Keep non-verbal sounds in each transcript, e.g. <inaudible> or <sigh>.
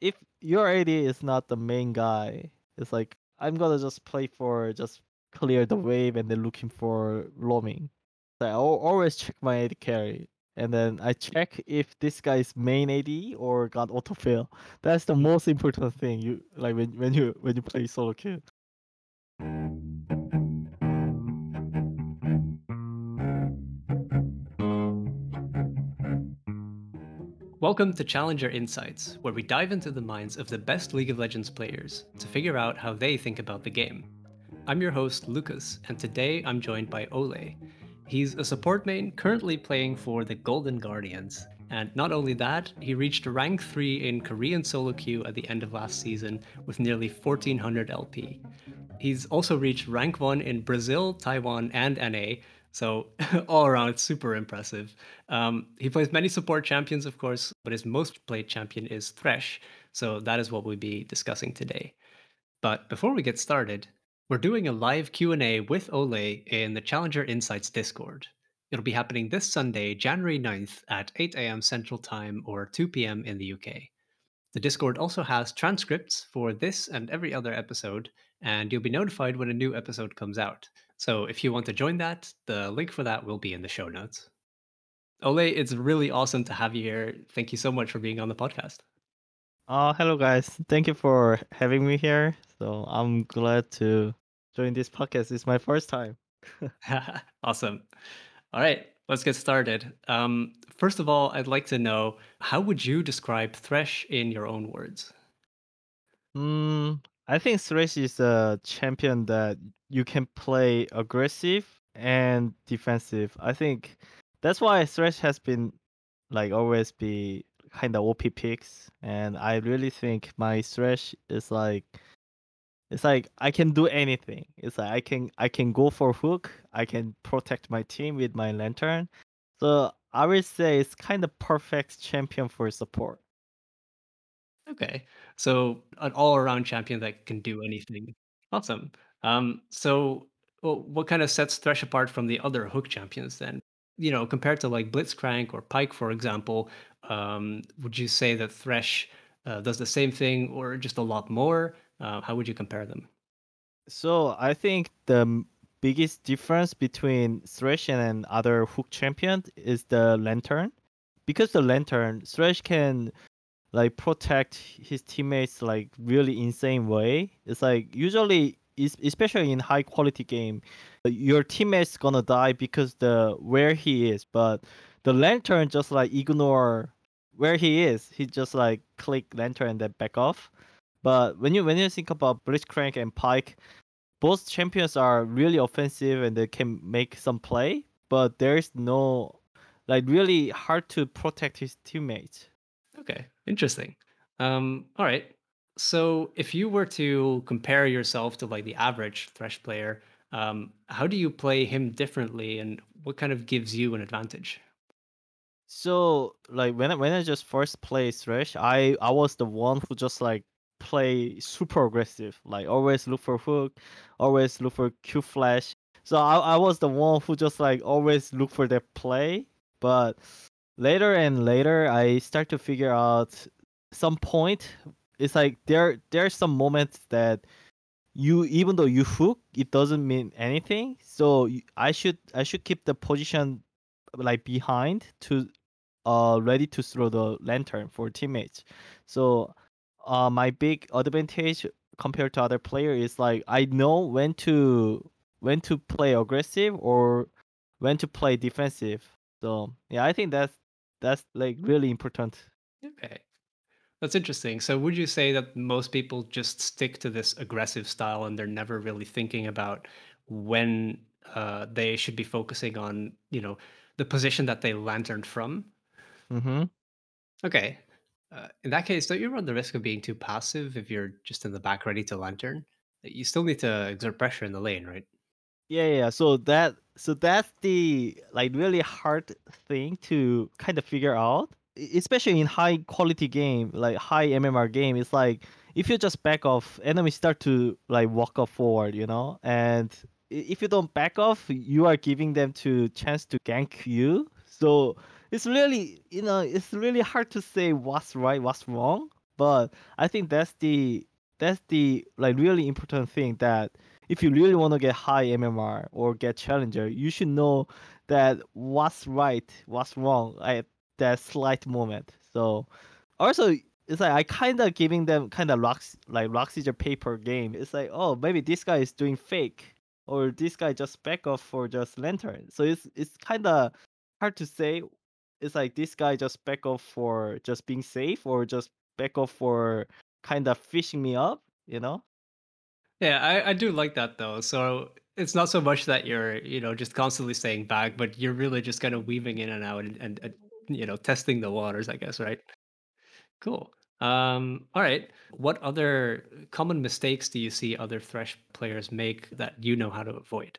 if your AD is not the main guy, it's like I'm gonna just play for just clear the wave and then looking for roaming. So I al- always check my AD carry. And then I check if this guy is main AD or got autofill. That's the most important thing. You like when, when you when you play solo queue. Welcome to Challenger Insights, where we dive into the minds of the best League of Legends players to figure out how they think about the game. I'm your host, Lucas, and today I'm joined by Olleh. He's a support main currently playing for the Golden Guardians. And not only that, he reached rank 3 in Korean solo queue at the end of last season with nearly 1400 LP. He's also reached rank 1 in Brazil, Taiwan, and NA, so <laughs> all around, it's super impressive. Um, he plays many support champions, of course, but his most played champion is Thresh. So that is what we'll be discussing today. But before we get started, we're doing a live Q&A with Olleh in the Challenger Insights Discord. It'll be happening this Sunday, January 9th at 8 a.m. Central Time or 2 p.m. in the UK. The Discord also has transcripts for this and every other episode, and you'll be notified when a new episode comes out. So if you want to join that, the link for that will be in the show notes. Olleh, it's really awesome to have you here. Thank you so much for being on the podcast. Uh, hello guys. Thank you for having me here. So I'm glad to join this podcast. It's my first time. <laughs> <laughs> awesome. All right, let's get started. Um, first of all, I'd like to know how would you describe Thresh in your own words? Mm, I think Thresh is a champion that you can play aggressive and defensive. I think that's why Thresh has been like always be kind of OP picks, and I really think my Thresh is like it's like I can do anything. It's like I can I can go for hook. I can protect my team with my lantern. So I would say it's kind of perfect champion for support. Okay. So an all-around champion that can do anything. Awesome. Um, so well, what kind of sets Thresh apart from the other hook champions then? You know, compared to like Blitzcrank or Pyke, for example, um, would you say that Thresh uh, does the same thing or just a lot more? Uh, how would you compare them? So I think the biggest difference between Thresh and other hook champion is the lantern. Because the lantern, Thresh can like protect his teammates like really insane way. It's like usually especially in high quality game, your teammates gonna die because the where he is, but the lantern just like ignore where he is. He just like click lantern and then back off. But when you when you think about Blitzcrank and Pyke both champions are really offensive and they can make some play, but there's no like really hard to protect his teammates. Okay, interesting. Um, all right. So if you were to compare yourself to like the average Thresh player, um, how do you play him differently, and what kind of gives you an advantage? So like when I, when I just first played Thresh, I I was the one who just like play super aggressive, like always look for hook, always look for Q flash. So I I was the one who just like always look for that play. But later and later, I start to figure out some point. It's like there there's some moments that you even though you hook, it doesn't mean anything. So I should I should keep the position like behind to uh ready to throw the lantern for teammates. So uh my big advantage compared to other player is like I know when to when to play aggressive or when to play defensive. So yeah, I think that's that's like really important. Okay, that's interesting. So would you say that most people just stick to this aggressive style and they're never really thinking about when uh, they should be focusing on, you know, the position that they lanterned from? Mm-hmm. Okay. Uh, in that case, don't you run the risk of being too passive if you're just in the back ready to lantern? You still need to exert pressure in the lane, right? Yeah, yeah. yeah. So that so that's the like really hard thing to kind of figure out, especially in high quality game, like high MMR game. It's like if you just back off, enemies start to like walk up forward, you know. And if you don't back off, you are giving them to chance to gank you. So it's really you know it's really hard to say what's right, what's wrong. but I think that's the that's the like really important thing that if you really want to get high MMR or get challenger, you should know that what's right, what's wrong at that slight moment. So also it's like I kind of giving them kind of rocks like Roxy paper game. It's like oh maybe this guy is doing fake or this guy just back off for just lantern. So it's it's kind of hard to say. It's like this guy just back off for just being safe or just back off for kind of fishing me up. You know? Yeah, I, I do like that though. So it's not so much that you're, you know, just constantly staying back, but you're really just kind of weaving in and out and, and, and you know, testing the waters, I guess, right? Cool. Um, all right. What other common mistakes do you see other Thresh players make that you know how to avoid?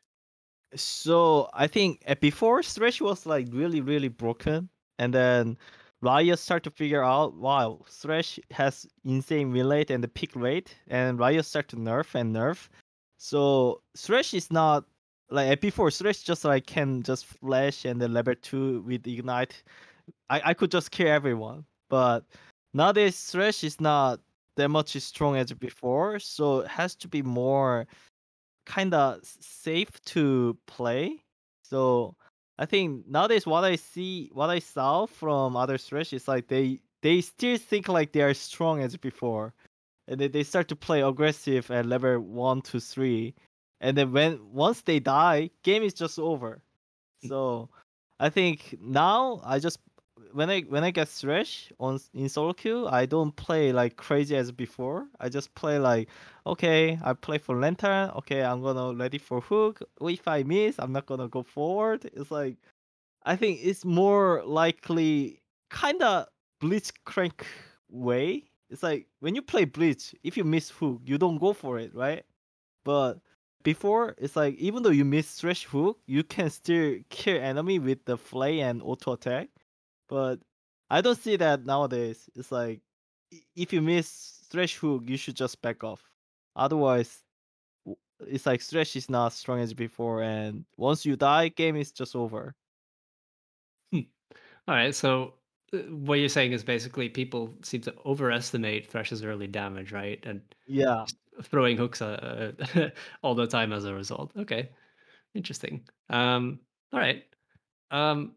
So I think uh, before Thresh was like really really broken, and then Riot start to figure out wow Thresh has insane win rate and the pick rate, and Riot start to nerf and nerf. So Thresh is not like before Thresh just like can just flash and then level two with ignite. I I could just kill everyone, but nowadays Thresh is not that much strong as before, so it has to be more kind of safe to play. So I think nowadays what I see, what I saw from other Thresh is like they they still think like they are strong as before, and then they start to play aggressive at level one to three, and then when once they die, game is just over. Mm. So I think now I just when I when I get Thresh on in solo queue, I don't play like crazy as before. I just play like okay, I play for lantern. Okay, I'm gonna ready for hook. If I miss, I'm not gonna go forward. It's like I think it's more likely kind of blitzcrank way. It's like when you play blitz, if you miss hook, you don't go for it, right? But before it's like even though you miss Thresh hook, you can still kill enemy with the flay and auto attack. But I don't see that nowadays. It's like if you miss Thresh hook, you should just back off. Otherwise, it's like Thresh is not as strong as before, and once you die, game is just over. Hmm. All right. So uh, what you're saying is basically people seem to overestimate Thresh's early damage, right? And Yeah, throwing hooks uh, <laughs> all the time as a result. Okay. Interesting. Um, all right. Um,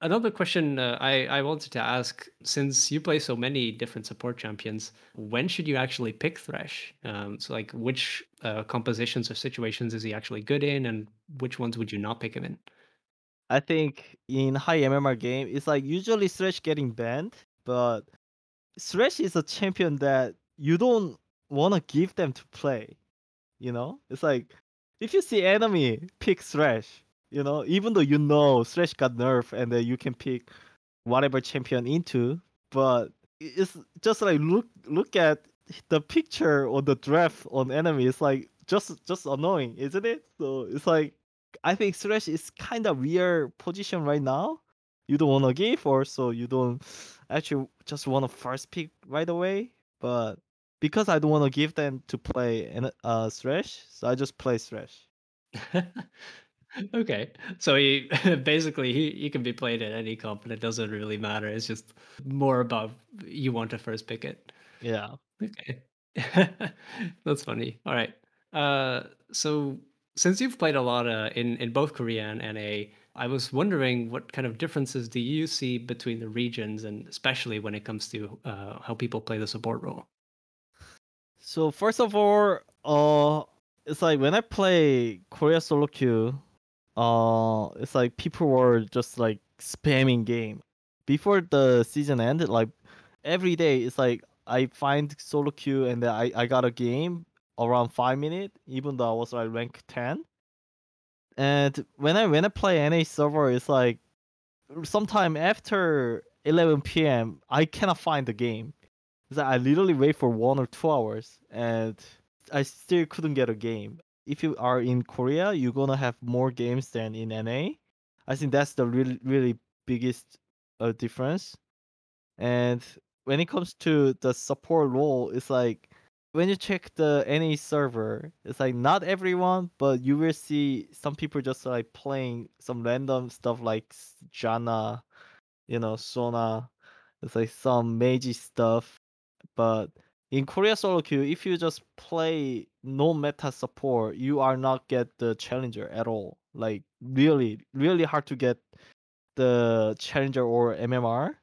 another question uh, I, I wanted to ask since you play so many different support champions, when should you actually pick Thresh? Um, so, like, which uh, compositions or situations is he actually good in, and which ones would you not pick him in? I think in high MMR game, it's like usually Thresh getting banned, but Thresh is a champion that you don't want to give them to play. You know, it's like if you see enemy pick Thresh, you know, even though you know Thresh got nerf and then you can pick whatever champion into, but it's just like look look at the picture or the draft on enemy. It's like just just annoying, isn't it? So it's like I think Thresh is kind of weird position right now. You don't want to give, or so you don't actually just want to first pick right away. But because I don't want to give them to play an uh Thresh, so I just play Thresh. <laughs> okay. So he <laughs> basically he, he can be played at any comp and it doesn't really matter. It's just more about you want to first pick it. Yeah. Okay. <laughs> That's funny. All right. Uh so since you've played a lot uh, in in both Korea and NA, I was wondering what kind of differences do you see between the regions and especially when it comes to uh, how people play the support role? So first of all, uh, it's like when I play Korea solo queue, uh, it's like people were just like spamming game. Before the season ended, like every day, it's like I find solo queue and then I I got a game around five minutes, even though I was like rank ten. And when I when I play NA server, it's like sometime after 11 p.m. I cannot find the game. It's like I literally wait for one or two hours, and I still couldn't get a game. If you are in Korea, you're gonna have more games than in NA. I think that's the really really biggest uh, difference. And when it comes to the support role, it's like when you check the NA server, it's like not everyone, but you will see some people just like playing some random stuff like Janna, you know, Sona. It's like some Meiji stuff. But in Korea solo queue, if you just play no meta support, you are not get the challenger at all. Like really, really hard to get the challenger or MMR.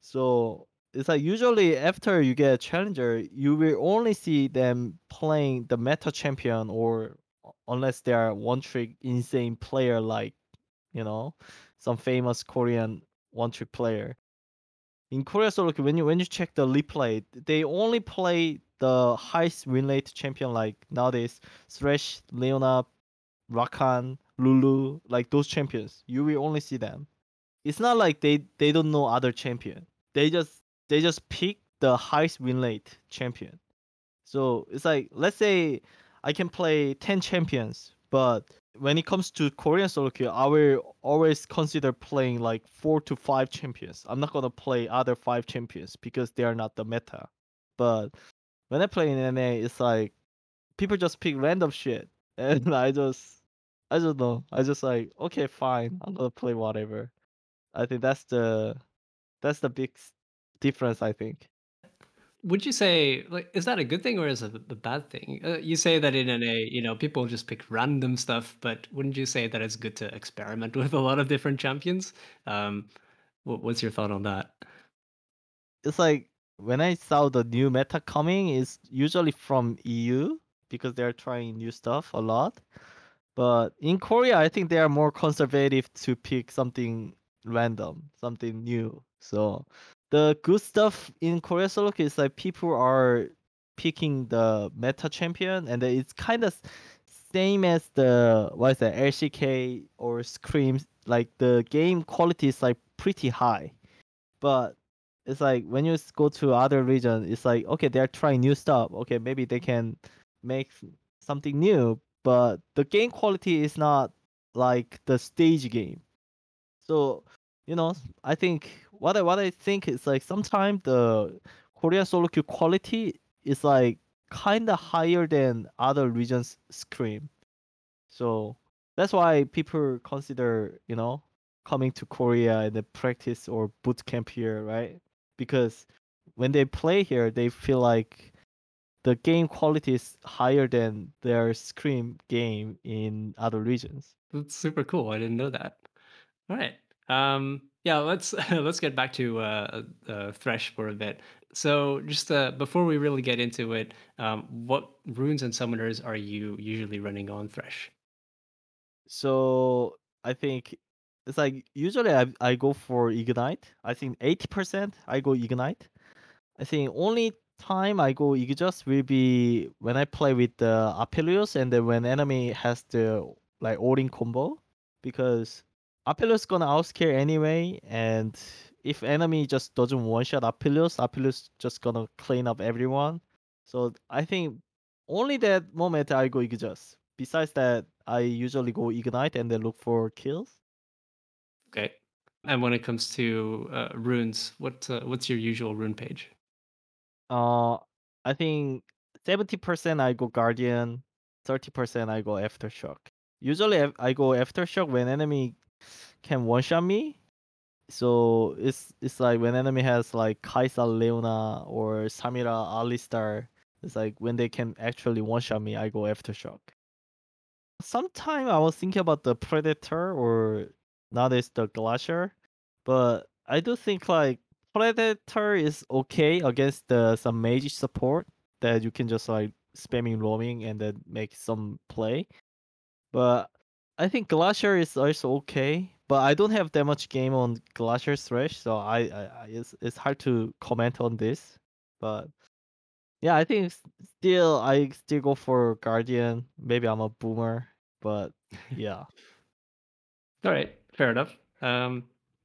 So it's like usually after you get a challenger, you will only see them playing the meta champion or unless they are one trick insane player like you know some famous Korean one trick player. In Korea solo when you when you check the replay, they only play the highest win rate champion like nowadays Thresh, Leona, Rakan, Lulu, like those champions. You will only see them. It's not like they they don't know other champion. They just they just pick the highest win rate champion. So it's like let's say I can play ten champions, but when it comes to Korean solo queue, I will always consider playing like four to five champions. I'm not gonna play other five champions because they are not the meta. But when I play in NA, it's like people just pick random shit, <laughs> and I just I don't know. I just like okay, fine. I'm gonna play whatever. I think that's the that's the big difference. I think. Would you say like is that a good thing or is it a bad thing? Uh, you say that in NA, you know, people just pick random stuff, but wouldn't you say that it's good to experiment <laughs> with a lot of different champions? Um, what, what's your thought on that? It's like when I saw the new meta coming, it's usually from EU because they're trying new stuff a lot. But in Korea, I think they are more conservative to pick something random, something new. So the good stuff in Korea solo is like people are picking the meta champion, and it's kind of same as the what is that LCK or scrim. Like the game quality is like pretty high, but it's like when you go to other region, it's like okay, they're trying new stuff. Okay, maybe they can make something new, but the game quality is not like the stage game. So you know, I think what I what I think is like sometimes the Korean solo queue quality is like kind of higher than other regions scrim. So that's why people consider you know coming to Korea and then practice or boot camp here, right? Because when they play here, they feel like the game quality is higher than their scrim game in other regions. That's super cool. I didn't know that. All right. Um, yeah, let's <laughs> let's get back to uh, uh, Thresh for a bit. So, just uh, before we really get into it, um, what runes and summoners are you usually running on Thresh? So I think it's like usually I I go for ignite. I think eighty percent I go ignite. I think only time I go Aegis will be when I play with the Aphelios and then when enemy has the like Odin combo because Aphelios gonna outscale anyway and if enemy just doesn't one shot Aphelios, Aphelios just gonna clean up everyone. So I think only that moment I go Aegis. Besides that, I usually go ignite and then look for kills. Okay. And when it comes to uh, runes, what uh, what's your usual rune page? Uh, I think seventy percent I go Guardian, thirty percent I go Aftershock. Usually I- I go Aftershock when enemy can one shot me. So it's it's like when enemy has like Kai'Sa Leona or Samira Alistar. It's like when they can actually one shot me, I go Aftershock. Sometime I was thinking about the Predator or now nowadays the Glacier, but I do think like Predator is okay against the some mage support that you can just like spamming roaming and then make some play. But I think Glacier is also okay, but I don't have that much game on Glacier Thresh, so I, I, I it's it's hard to comment on this. But yeah, I think still I still go for Guardian. Maybe I'm a boomer, but <laughs> yeah. All right, fair enough. Um,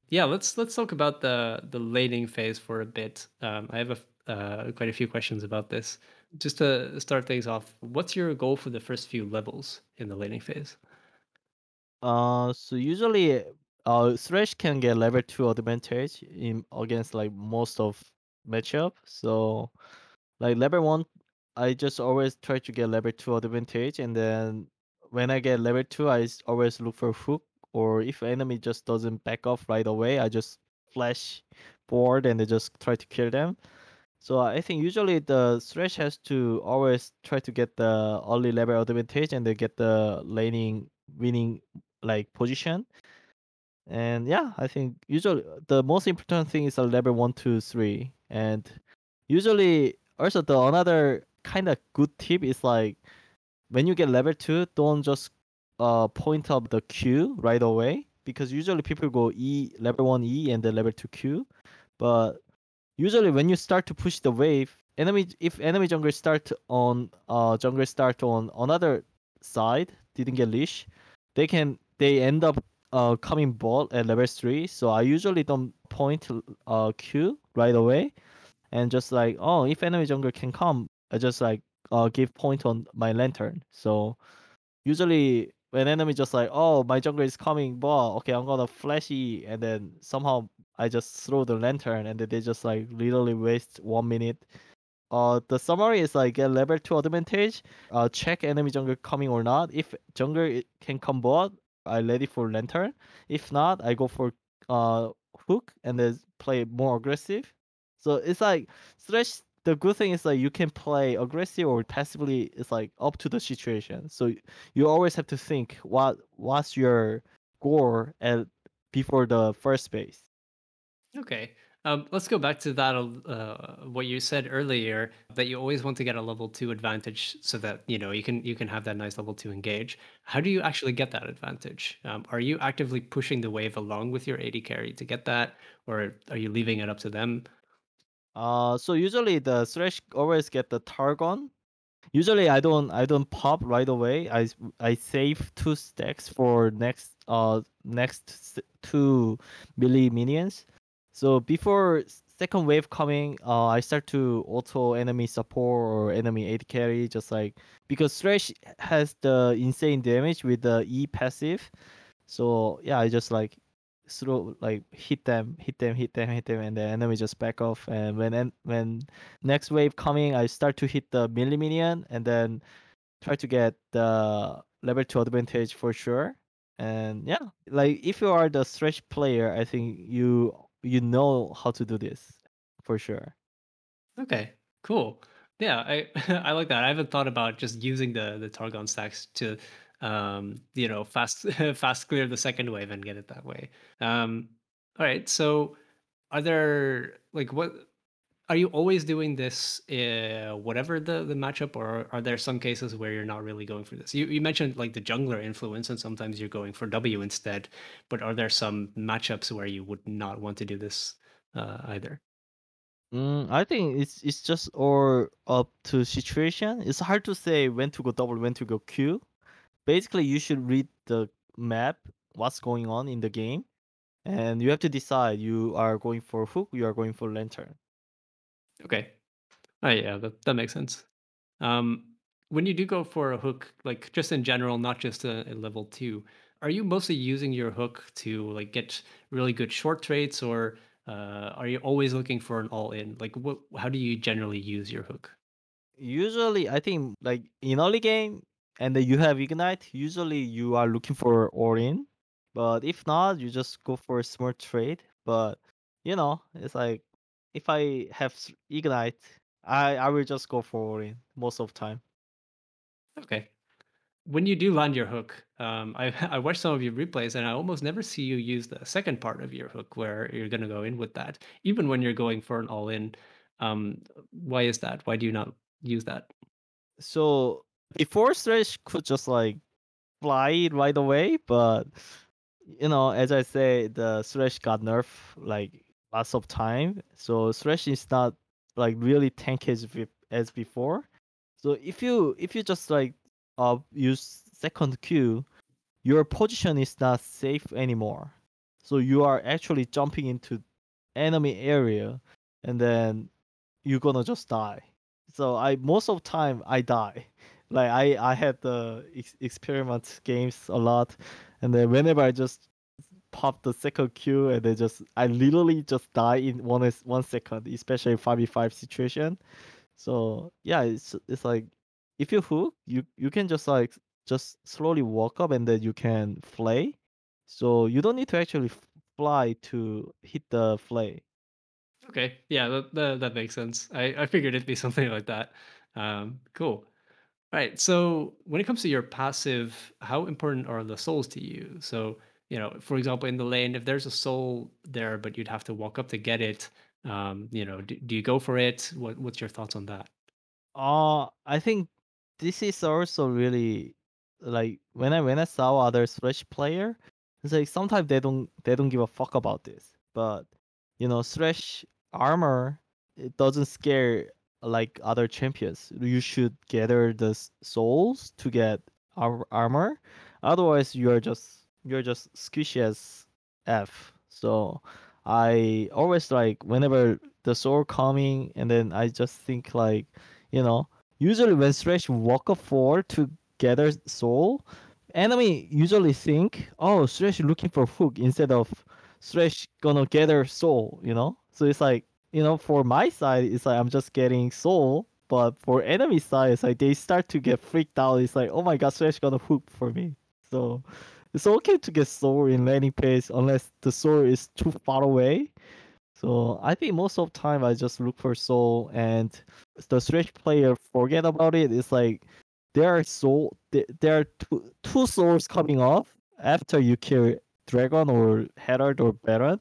yeah, let's let's talk about the the laning phase for a bit. Um, I have a, uh, quite a few questions about this. Just to start things off, what's your goal for the first few levels in the laning phase? Uh, so usually, uh, Thresh can get level two advantage in against like most of matchup. So like level one, I just always try to get level two advantage, and then when I get level two, I always look for hook. Or if enemy just doesn't back off right away, I just flash forward and then just try to kill them. So I think usually the Thresh has to always try to get the early level advantage and they get the laning winning like position. And yeah, I think usually the most important thing is a level one, two, three. And usually also the another kind of good tip is like when you get level two, don't just uh point up the Q right away because usually people go E level one E and then level two Q. But usually when you start to push the wave, enemy if enemy jungle start on uh jungle start on another side didn't get leash, they can they end up uh coming bot at level three. So I usually don't point uh Q right away, and just like oh if enemy jungle can come, I just like uh give point on my lantern. So usually when enemy just like oh my jungle is coming bot okay i'm gonna flashy and then somehow i just throw the lantern and then they just like literally waste one minute uh the summary is like get level 2 advantage uh check enemy jungle coming or not if jungle can come bot i ready for lantern. If not i go for uh hook and then play more aggressive. So it's like thresh the good thing is like you can play aggressive or passively it's like up to the situation. So you always have to think what what's your goal at before the first base. Okay. Um, let's go back to that. Uh, what you said earlier that you always want to get a level two advantage so that you know you can you can have that nice level two engage. How do you actually get that advantage? Um, are you actively pushing the wave along with your AD carry to get that, or are you leaving it up to them? uh so usually the thresh always get the targon usually i don't i don't pop right away I I save two stacks for next uh next two melee minions so before second wave coming uh i start to auto enemy support or enemy aid carry just like because thresh has the insane damage with the e passive. So yeah i just like throw like hit them hit them hit them hit them and the enemy just back off. And when when next wave coming i start to hit the melee minion and then try to get the level 2 advantage for sure. And yeah like if you are the thresh player i think you you know how to do this for sure Okay, cool. Yeah, I <laughs> I like that. I haven't thought about just using the the Targon stacks to, um, you know, fast <laughs> fast clear the second wave and get it that way. Um, all right. So, are there like what are you always doing this, uh, whatever the the matchup, or are there some cases where you're not really going for this? You you mentioned like the jungler influence, and sometimes you're going for W instead. But are there some matchups where you would not want to do this uh, either? Mm, I think it's it's just all up to situation. It's hard to say when to go double, when to go Q. Basically, you should read the map, what's going on in the game, and you have to decide you are going for hook, you are going for lantern. Okay. Oh yeah, that that makes sense. Um, when you do go for a hook, like just in general, not just a, a level two, are you mostly using your hook to like get really good short trades, or uh, are you always looking for an all in? Like, what? How do you generally use your hook? Usually, I think like in early game, and you have ignite. Usually, you are looking for all in, but if not, you just go for a smart trade. But you know, it's like if I have ignite, I I will just go for all in most of time. Okay. When you do land your hook, um, I <laughs> I watched some of your replays, and I almost never see you use the second part of your hook where you're gonna go in with that, even when you're going for an all in. Um, why is that? Why do you not use that? So before Thresh could just like fly right away, but you know, as I say, the Thresh got nerf like lots of time. So Thresh is not like really tanky as, as before. So if you if you just like uh use second Q, your position is not safe anymore. So you are actually jumping into enemy area and then you're gonna just die. So I most of time I die. <laughs> Like I I had the ex- experiment games a lot, and then whenever I just pop the second Q and then just I literally just die in one one second, especially five v five situation. So yeah, it's it's like if you hook, you you can just like just slowly walk up and then you can flay. So you don't need to actually fly to hit the flay. Okay, yeah, that that, that makes sense. I, I figured it'd be <laughs> something like that. Um, cool. Right. So when it comes to your passive, how important are the souls to you? So, you know, for example, in the lane, if there's a soul there, but you'd have to walk up to get it, um, you know, do, do you go for it? What What's your thoughts on that? Uh, I think this is also really like when I when I saw other Thresh player, it's like sometimes they don't they don't give a fuck about this. But you know, Thresh armor it doesn't scare like other champions. You should gather the souls to get ar- armor. Otherwise, you're just you're just squishy as f. So I always like whenever the soul coming, and then I just think like you know, usually when Thresh walk up forward to gather soul, enemy usually think, oh, Thresh looking for hook instead of Thresh gonna gather soul, you know? So it's like, you know, for my side, it's like I'm just getting soul, but for enemy side, it's like they start to get freaked out. It's like, oh my god, Thresh gonna hook for me. So it's okay to get soul in laning phase unless the soul is too far away so I think most of time I just look for soul and the Thresh player forget about it. It's like there are soul there are two, two souls coming off after you kill Dragon or Herald or Baron.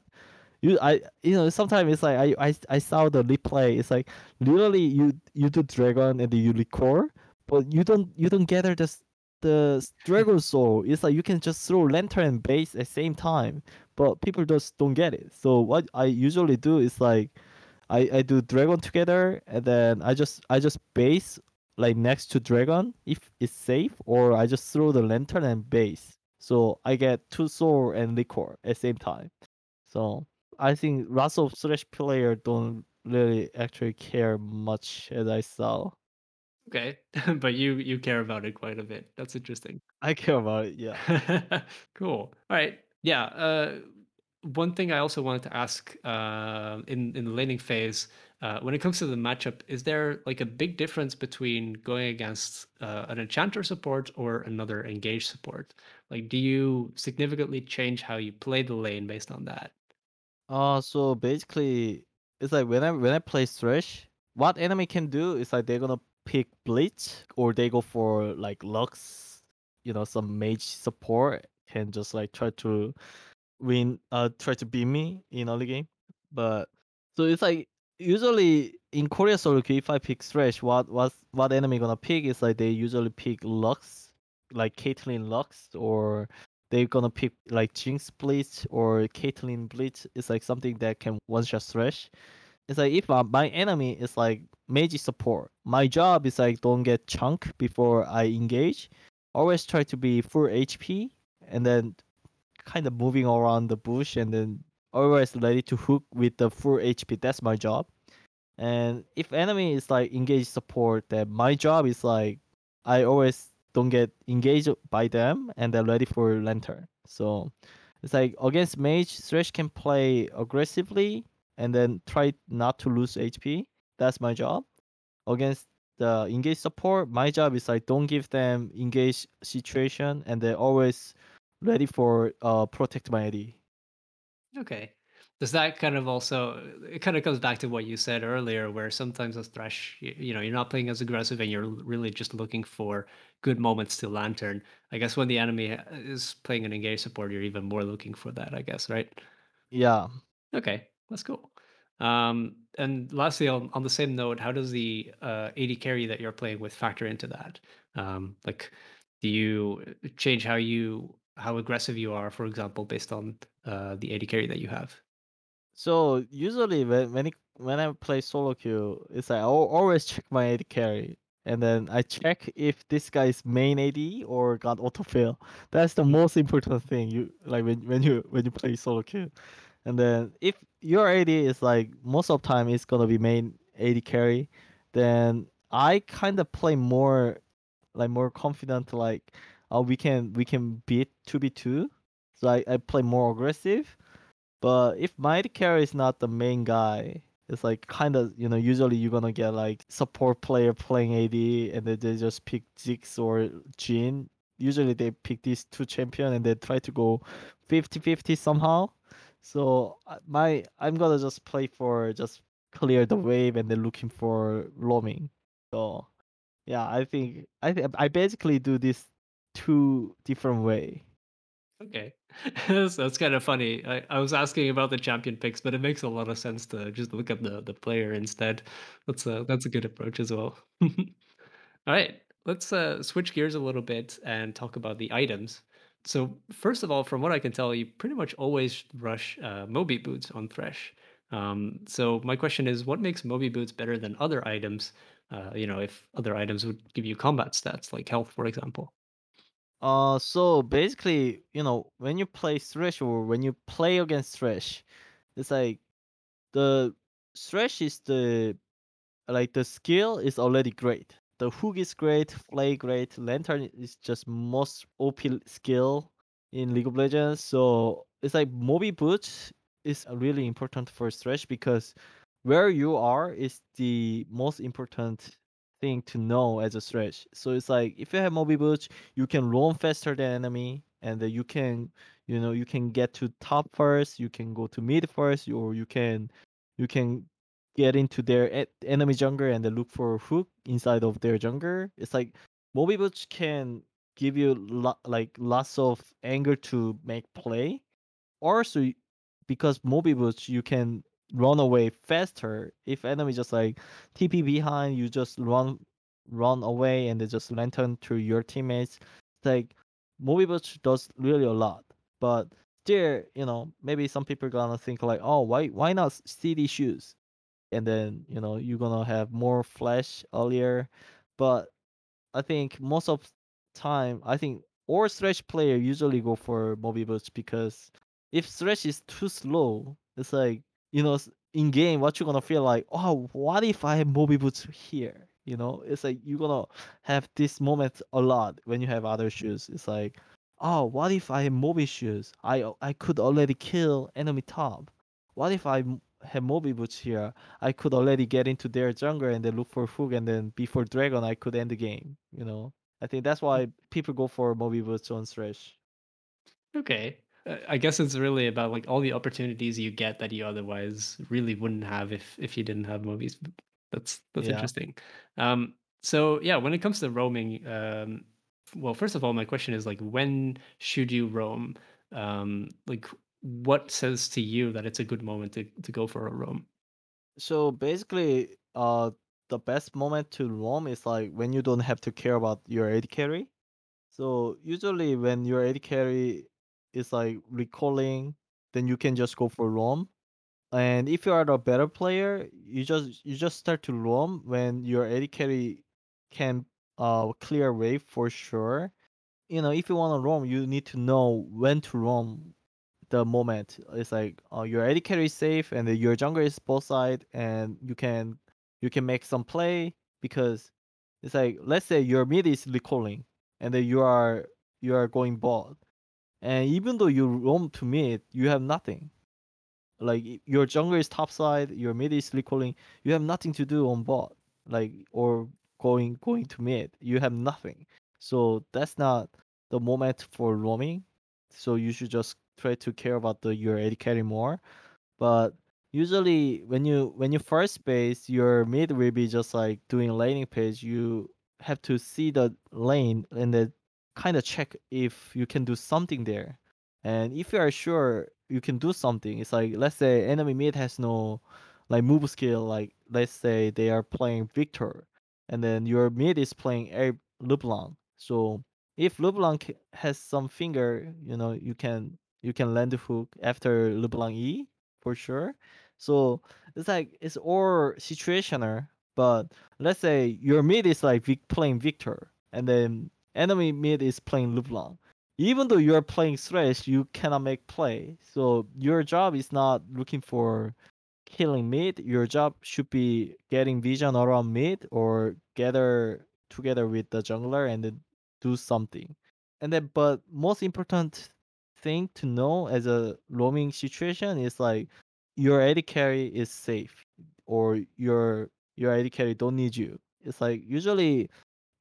You I you know sometimes it's like I, I I saw the replay. It's like literally you you do Dragon and you record, but you don't you don't gather the s- the Dragon soul. It's like you can just throw lantern and base at same time but people just don't get it. So what I usually do is like I, I do dragon together and then I just I just base like next to dragon if it's safe or I just throw the lantern and base. So I get two sword and liquor at same time. So I think lots of Thresh player don't really actually care much as I saw. Okay, <laughs> but you you care about it quite a bit. That's interesting. I care about it, yeah. <laughs> cool. All right. Yeah. Uh, one thing I also wanted to ask uh, in in the laning phase, uh, when it comes to the matchup, is there like a big difference between going against uh, an enchanter support or another engage support? Like, do you significantly change how you play the lane based on that? Uh, so basically, it's like when I when I play Thresh, what enemy can do is like they're gonna pick Blitz or they go for like Lux, you know, some mage support can just like try to win, uh, try to beat me in early game. But so it's like usually in Korea solo queue, if I pick Thresh, what what what enemy gonna pick is like they usually pick Lux, like Caitlyn Lux or they're gonna pick like Jinx Blitz or Caitlyn Blitz. It's like something that can one shot Thresh. It's like if uh, my enemy is like mage support, my job is like don't get chunk before I engage. Always try to be full HP and then kind of moving around the bush and then always ready to hook with the full HP. That's my job. And if enemy is like engage support, then my job is like I always don't get engaged by them and they're ready for lantern. So it's like against mage, Thresh can play aggressively and then try not to lose HP. That's my job. Against the engage support, my job is like don't give them engage situation and they're always ready for uh protect my AD. Okay. Does that kind of also it kind of comes back to what you said earlier, where sometimes as Thresh, you, you know, you're not playing as aggressive and you're really just looking for good moments to lantern. I guess when the enemy uh, is playing an engage support, you're even more looking for that, I guess, right? Yeah. Okay, that's cool. Um, and lastly, on, on the same note, how does the uh, AD carry that you're playing with factor into that? Um, like, do you change how you how aggressive you are, for example, based on uh, the AD carry that you have? So usually when when it, when I play solo queue, it's like I always check my AD carry, and then I check if this guy is main AD or got autofill. That's the most important thing. You like when when you when you play solo queue, and then if your AD is like most of the time it's gonna be main AD carry, then I kind of play more like more confident. Like, oh, we can we can beat two v two. So I, I play more aggressive but if Might Carry is not the main guy, it's like kind of you know usually you're gonna get like support player playing AD and then they just pick Ziggs or Jhin. Usually they pick these two champion and they try to go 50-50 somehow. So uh, my I'm gonna just play for just clear the wave and then looking for roaming. So yeah, I think I think I basically do this two different way. Okay, <laughs> that's, that's kind of funny. I, I was asking about the champion picks, but it makes a lot of sense to just look at the the player instead. That's a that's a good approach as well. <laughs> All right, let's uh, switch gears a little bit and talk about the items. So first of all, from what I can tell, you pretty much always rush uh, Moby boots on Thresh. Um, so my question is, what makes Moby boots better than other items? Uh, you know, if other items would give you combat stats like health, for example. Uh, so basically, you know, when you play Thresh or when you play against Thresh, it's like the Thresh is the like the skill is already great. The hook is great, flay great, lantern is just most OP skill in League of Legends. So it's like Moby Boots is really important for Thresh because where you are is the most important thing to know as a Thresh. So it's like if you have Moby Boots, you can roam faster than enemy and you can you know you can get to top first, you can go to mid first, or you can you can get into their enemy jungle and then look for a hook inside of their jungle. It's like Moby Butch can give you lo- like lots of anger to make play. Also, because Moby Butch, you can run away faster. If enemy just like TP behind, you just run run away and they just lantern to your teammates. It's like Moby Butch does really a lot, but still, you know, maybe some people gonna think like, oh, why why not CD shoes? And then you know you're gonna have more flash earlier. But i think most of time i think or Thresh player usually go for moby boots because if Thresh is too slow it's like you know in game what you're gonna feel like oh what if i have moby boots here? You know it's like you're gonna have this moment a lot when you have other shoes. It's like oh what if i have moby shoes? I i could already kill enemy top. What if I have Moby Boots here? I could already get into their jungle and then look for Hook, and then before Dragon, I could end the game. You know, I think that's why people go for Moby Boots on Thresh. Okay. I guess it's really about like all the opportunities you get that you otherwise really wouldn't have if if you didn't have movies. That's that's Yeah. interesting. Um, so yeah, when it comes to roaming, um, well, first of all, my question is like, when should you roam? Um, like, what says to you that it's a good moment to to go for a roam? So basically, uh, the best moment to roam is like when you don't have to care about your AD carry. So usually when your AD carry is like recalling, then you can just go for roam. And if you are the better player, you just you just start to roam when your AD carry can uh clear wave for sure. You know, if you want to roam, you need to know when to roam the moment. It's like uh, your AD carry is safe and your jungle is both side and you can you can make some play because it's like let's say your mid is recalling and then you are you are going bot and even though you roam to mid, you have nothing like your jungle is top side, your mid is recalling, you have nothing to do on bot, like or going going to mid, you have nothing. So that's not the moment for roaming. So you should just try to care about the your carry more. But usually when you when you first base, your mid will be just like doing laning page. You have to see the lane and then kind of check if you can do something there. And if you are sure you can do something, it's like let's say enemy mid has no like move skill. Like let's say they are playing Viktor, and then your mid is playing Air LeBlanc. So if LeBlanc has some finger, you know you can you can land the hook after LeBlanc E for sure. So it's like it's all situational. But let's say your mid is like playing Viktor, and then enemy mid is playing LeBlanc. Even though you are playing Thresh, you cannot make play. So your job is not looking for killing mid. Your job should be getting vision around mid or gather together with the jungler and then do something. And then, but most important thing to know as a roaming situation is like your AD carry is safe or your your AD carry don't need you. It's like usually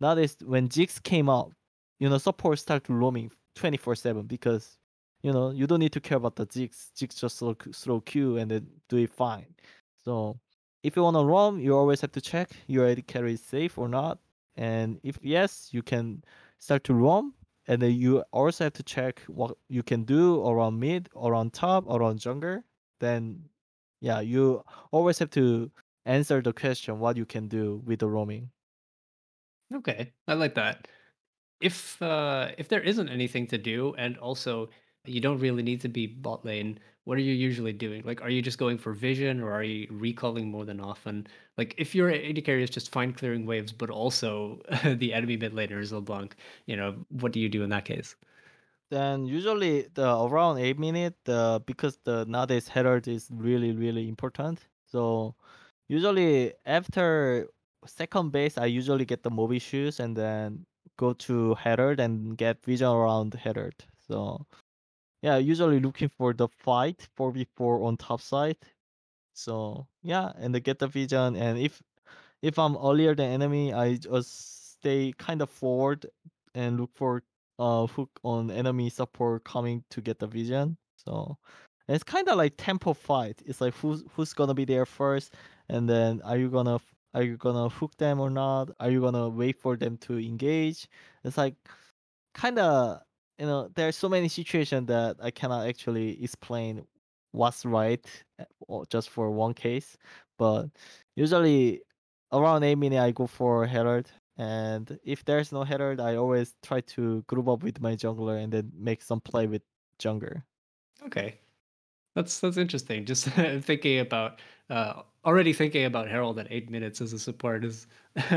nowadays when Ziggs came out, you know, support start roaming 24/7 because you know you don't need to care about the Ziggs. Ziggs just throw, throw Q and then do it fine. So if you want to roam, you always have to check your AD carry is safe or not. And if yes, you can start to roam. And then you also have to check what you can do around mid, around top, around jungle. Then yeah, you always have to answer the question what you can do with the roaming. Okay, I like that. If uh, if there isn't anything to do, and also you don't really need to be bot lane, what are you usually doing? Like, are you just going for vision, or are you recalling more than often? Like, if your AD carry is just fine clearing waves, but also <laughs> the enemy mid laner is LeBlanc, you know, what do you do in that case? Then usually the around eight minute, the because the nowadays Herald is really really important. So usually after second base, I usually get the Moby shoes and then go to Herald and get vision around Herald. So yeah, usually looking for the fight 4v4 on top side. So yeah, and they get the vision and if if I'm earlier than enemy, I just stay kind of forward and look for uh hook on enemy support coming to get the vision. So it's kind of like tempo fight. It's like who's who's gonna be there first, and then are you gonna are you gonna hook them or not? Are you gonna wait for them to engage? It's like kind of you know there's so many situations that I cannot actually explain what's right uh, or just for one case, but usually around 8 minute I go for Herald and if there's no Herald I always try to group up with my jungler and then make some play with jungler. Okay, that's that's interesting. Just <laughs> thinking about uh, already thinking about Herald at eight minutes as a support is <laughs>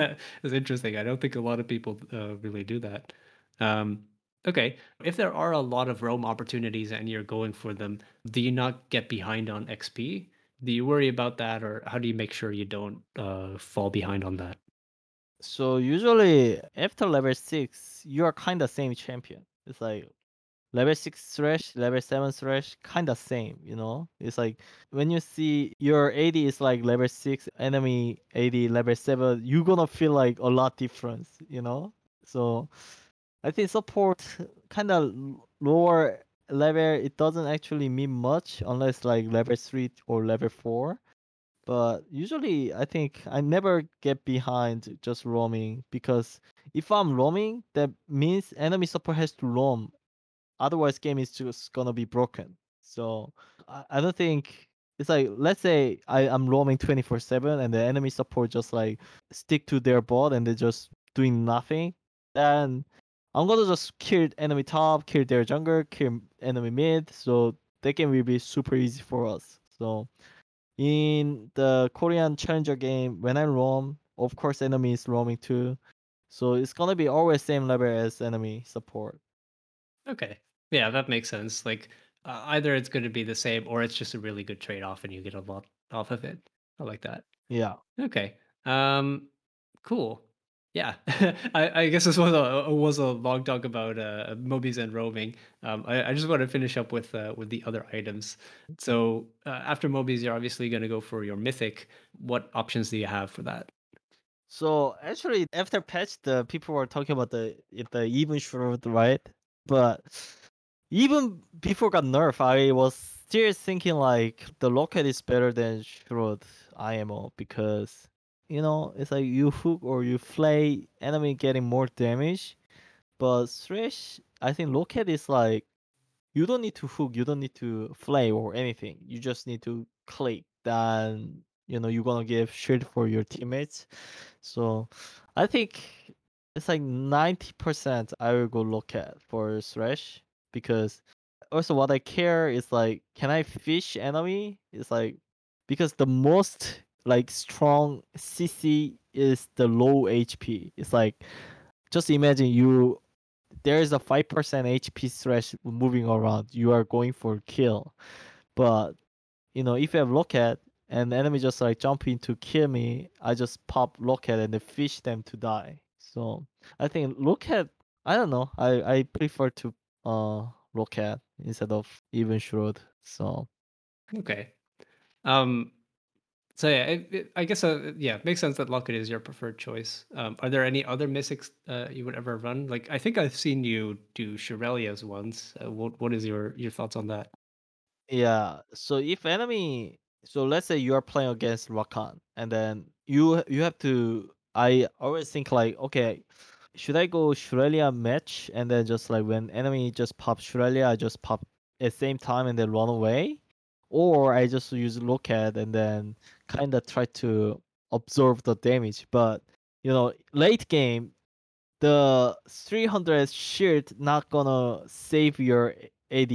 is interesting. I don't think a lot of people uh, really do that. Um, okay, if there are a lot of roam opportunities and you're going for them, do you not get behind on XP? Do you worry about that, or how do you make sure you don't uh, fall behind on that? So usually after level 6 you are kind of same champion. It's like level 6 thresh, level 7 thresh, kind of same, you know? It's like when you see your AD is like level 6, enemy AD level 7, you're gonna feel like a lot difference, you know? So I think support kind of lower level, it doesn't actually mean much unless like level 3 or level 4. But usually I think I never get behind just roaming because if I'm roaming, that means enemy support has to roam otherwise game is just gonna be broken so i, don't think it's like let's say I, i'm roaming 24 7 and the enemy support just like stick to their bot and they're just doing nothing then i'm gonna just kill enemy top kill their jungle kill enemy mid so that game will be super easy for us so in the korean challenger game when i roam of course enemy is roaming too so it's gonna be always same level as enemy support Okay. Yeah, that makes sense. Like uh, either it's going to be the same or it's just a really good trade off and you get a lot off of it. I like that. yeah Okay. Um cool. Yeah. <laughs> I, I guess this was a was a long talk about uh and roaming. Um I, I just want to finish up with uh with the other items. So uh, after mobies you're obviously going to go for your mythic. What options do you have for that? So actually, after patch, the people were talking about the the Evenshroud, right? But even before got nerf, I was still thinking like the rocket is better than shroud IMO because you know it's like you hook or you flay enemy getting more damage, but thresh I think rocket is like you don't need to hook, you don't need to flay or anything. You just need to click. Then you know you're gonna give shield for your teammates. So I think it's like ninety percent I will go Locket for Thresh because also what I care is like can I fish enemy? It's like because the most like strong CC is the low HP. It's like just imagine you there is a five percent HP Thresh moving around. You are going for kill, but you know if you have Locket and the enemy just like jump in to kill me, I just pop Locket and fish them to die. So I think Locket, I don't know. I I prefer to uh Locket instead of Evenshroud. So Okay. Um So yeah, it, it, I guess uh, yeah, it makes sense that Locket is your preferred choice. Um, are there any other mythics uh, you would ever run? Like I think I've seen you do Shurelya's once. Uh, what what is your your thoughts on that? Yeah. So if enemy, so let's say you are playing against Rakan, and then you you have to. I always think like, okay, should I go Shurelya match, and then just like when enemy just pop Shurelya, I just pop at the same time and then run away, or I just use Locket and then kind of try to absorb the damage. But you know, late game, the 300 shield not gonna save your AD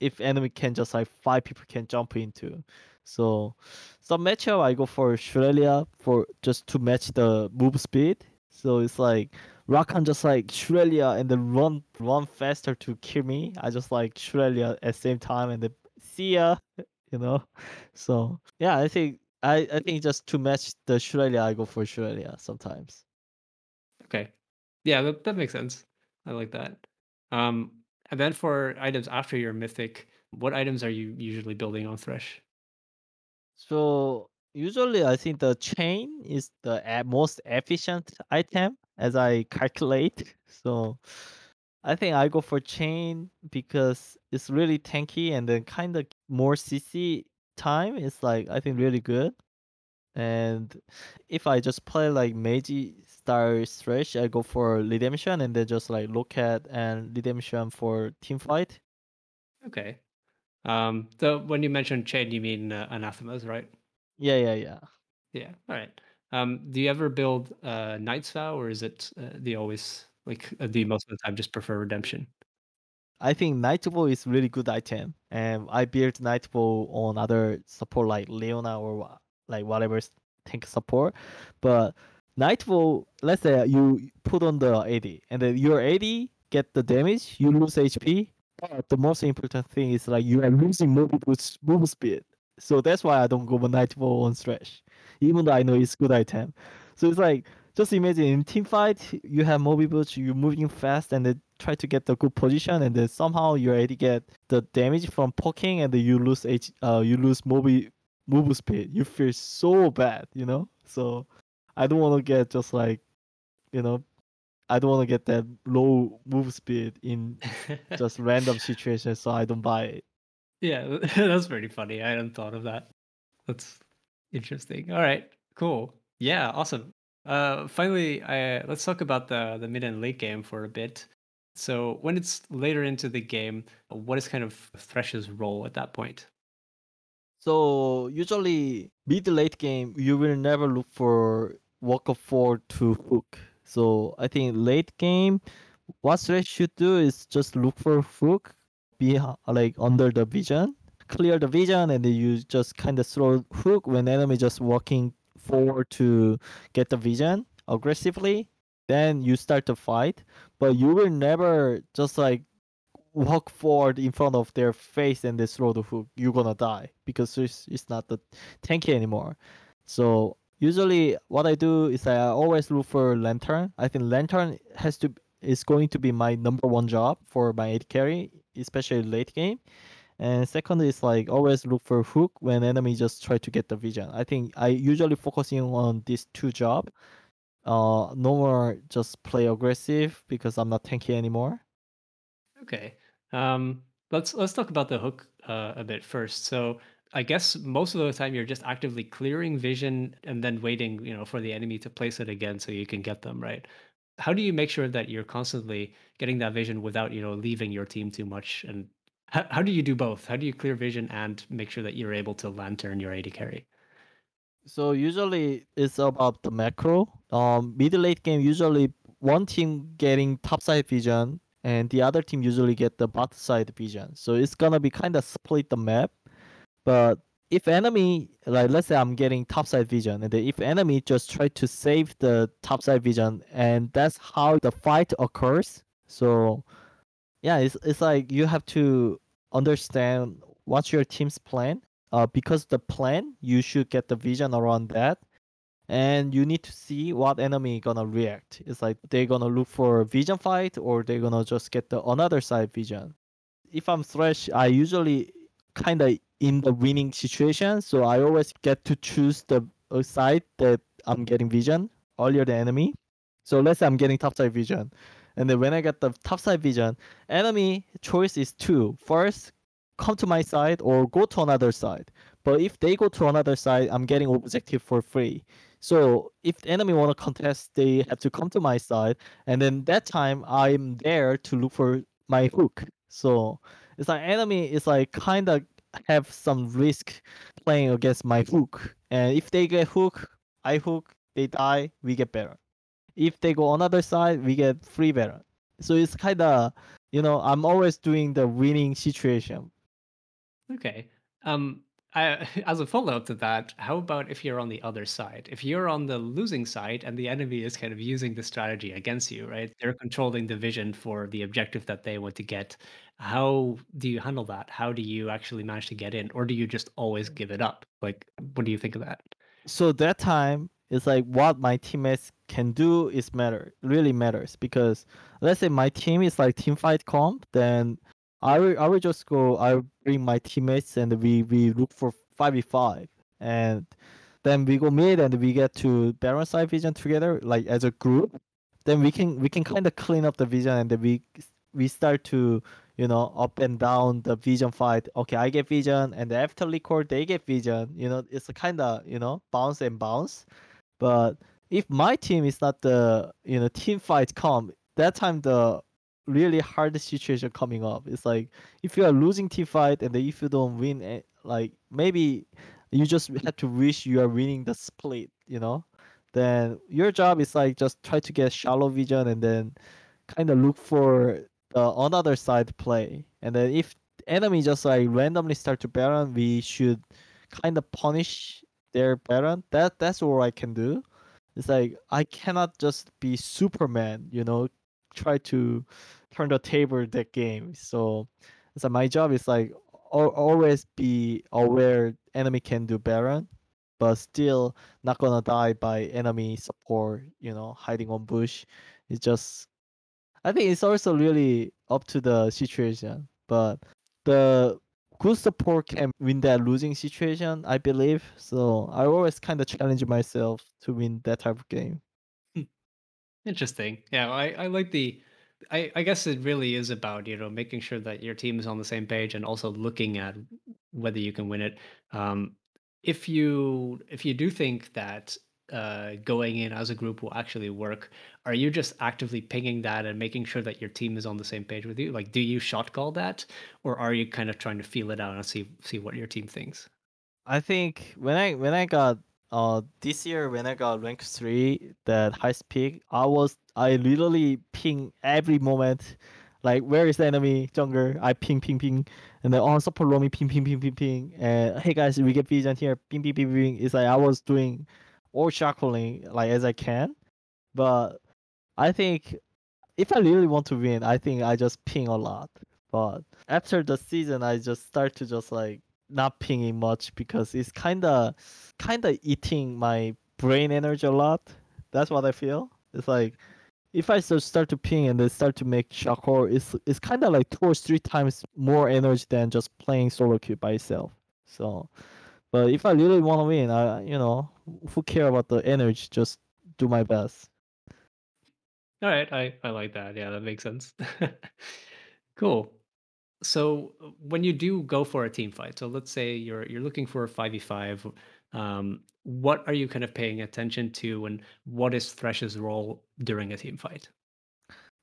if enemy can just like five people can jump into. So some matchup I go for Shurelya for just to match the move speed. So it's like Rakan just like Shurelya and then run run faster to kill me. I just like Shurelya at same time and then see ya, <laughs> you know. So yeah, I think I, I think just to match the Shurelya I go for Shurelya sometimes. Okay, yeah, that, that makes sense. I like that. Um, and then for items after your mythic, what items are you usually building on Thresh? So usually I think the chain is the most efficient item as I calculate. <laughs> So I think I go for chain because it's really tanky and then kind of more CC time is like I think really good. And if I just play like Meiji style Thresh, I go for Redemption and then just like Locket and Redemption for team fight. Okay. Um, so when you mentioned chain, you mean uh, Anathema's, right? Yeah, yeah, yeah. Yeah. All right. Um, do you ever build uh, Knight's Vow, or is it uh, you always like uh, do most of the time just prefer Redemption? I think Knight's Vow is really good item, and I built Knight's Vow on other support like Leona or like whatever tank support. But Knight's Vow, let's say you put on the AD, and then your AD get the damage, you lose HP. But the most important thing is like you are losing move move speed. So that's why I don't go Knight's Vow on Thresh, even though I know it's good item. So it's like just imagine in team fight you have Moby Butch, you're moving fast and then try to get the good position and then somehow you already get the damage from poking and then you lose H uh you lose Moby move speed. You feel so bad, you know? So I don't wanna get just like you know I don't wanna get that low move speed in <laughs> just random situations so I don't buy it. yeah, <laughs> that's pretty funny. I hadn't thought of that. That's interesting. All right, cool. Yeah, awesome. Uh, finally, I, let's talk about the the mid and late game for a bit. So when it's later into the game, what is kind of Thresh's role at that point? So usually mid late game you will never look for walk of four to hook. So I think late game what Thresh should do is just look for hook be like under the vision, clear the vision and then you just kind of throw hook when enemy just walking forward to get the vision aggressively. Then you start to fight, but you will never just like walk forward in front of their face and they throw the hook, you're gonna die because it's, it's not the tanky anymore. So usually what I do is I always look for lantern. I think lantern has to is going to be my number one job for my AD carry, especially late game. And second is like always look for hook when enemy just try to get the vision. I think I usually focusing on these two job. Uh, no more just play aggressive because I'm not tanky anymore. Okay. Um, let's let's talk about the hook uh, a bit first. So I guess most of the time you're just actively clearing vision and then waiting, you know, for the enemy to place it again so you can get them, right? How do you make sure that you're constantly getting that vision without, you know, leaving your team too much? And how, how do you do both? How do you clear vision and make sure that you're able to lantern your AD carry? So usually it's about the macro. Um, mid late game usually one team getting top side vision and the other team usually get the bot side vision. So it's gonna be kind of split the map. But if enemy like let's say I'm getting top side vision and if enemy just try to save the top side vision and that's how the fight occurs. So yeah, it's it's like you have to understand what's your team's plan. Uh, because the plan, you should get the vision around that, and you need to see what enemy gonna react. It's like they're gonna look for vision fight or they're gonna just get the another side vision. If I'm Thresh, I usually kind of in the winning situation. So I always get to choose the side that I'm getting vision earlier than enemy. So let's say I'm getting top side vision. And then when I get the top side vision, enemy choice is two. First, come to my side or go to another side. But if they go to another side, I'm getting objective for free. So if enemy want to contest, they have to come to my side, and then that time I'm there to look for my hook. So it's like enemy is like kind of have some risk playing against my hook, and if they get hook, I hook, they die, we get better. If they go on another side, we get free better. So it's kind of you know I'm always doing the winning situation. Okay. Um, I, <laughs> as a follow up to that, how about if you're on the other side? If you're on the losing side and the enemy is kind of using the strategy against you, right? They're controlling the vision for the objective that they want to get. How do you handle that? How do you actually manage to get in? Or do you just always give it up? Like, what do you think of that? So that time it's like what my teammates can do is matter, really matters because let's say my team is like team fight comp, then I will I will just go. I will bring my teammates and we we look for five v five, and then we go mid and we get to Baron side vision together like as a group. Then we can we can kind of clean up the vision and then we we start to you know up and down the vision fight. Okay, I get vision and after liquor they get vision. You know it's a kind of you know bounce and bounce, but if my team is not the you know team fight come that time the really hard situation coming up. It's like if you are losing team fight and if you don't win, eh, like maybe you just have to wish you are winning the split, you know. Then your job is like just try to get shallow vision and then kind of look for the another side play. And then if enemy just like randomly start to baron, we should kind of punish their baron. That that's all I can do. It's like I cannot just be Superman, you know, try to turn the table that game. So, so my job is like always be aware enemy can do Baron, but still not gonna die by enemy support. You know, hiding on bush. It's just, I think it's also really up to the situation. But the good support can win that losing situation, I believe. So I always kind of challenge myself to win that type of game. Hmm. Interesting. Yeah, I, I like the I, I guess it really is about you know making sure that your team is on the same page and also looking at whether you can win it. Um, if you if you do think that uh, going in as a group will actually work, are you just actively pinging that and making sure that your team is on the same page with you? Like, do you shot call that, or are you kind of trying to feel it out and see see what your team thinks? I think when I when I got uh this year when I got rank three, that highest peak, I was I literally ping every moment. Like where is the enemy jungle? I ping ping ping, and then on support roam ping ping ping ping ping. And hey guys, we get vision here. Ping ping ping ping. It's like I was doing all shotcalling like as I can, but I think if I really want to win, I think I just ping a lot. But after the season, I just start to just like not pinging much because it's kind of kind of eating my brain energy a lot. That's what I feel. It's like if I start to ping and then start to make Shakor, it's it's kind of like two or three times more energy than just playing solo queue by itself. So, but if I really want to win, I you know who care about the energy? Just do my best. All right, I I like that. Yeah, that makes sense. <laughs> cool so uh, when you do go for a team fight, so let's say you're you're looking for a five v five, um, what are you kind of paying attention to, and what is Thresh's role during a team fight?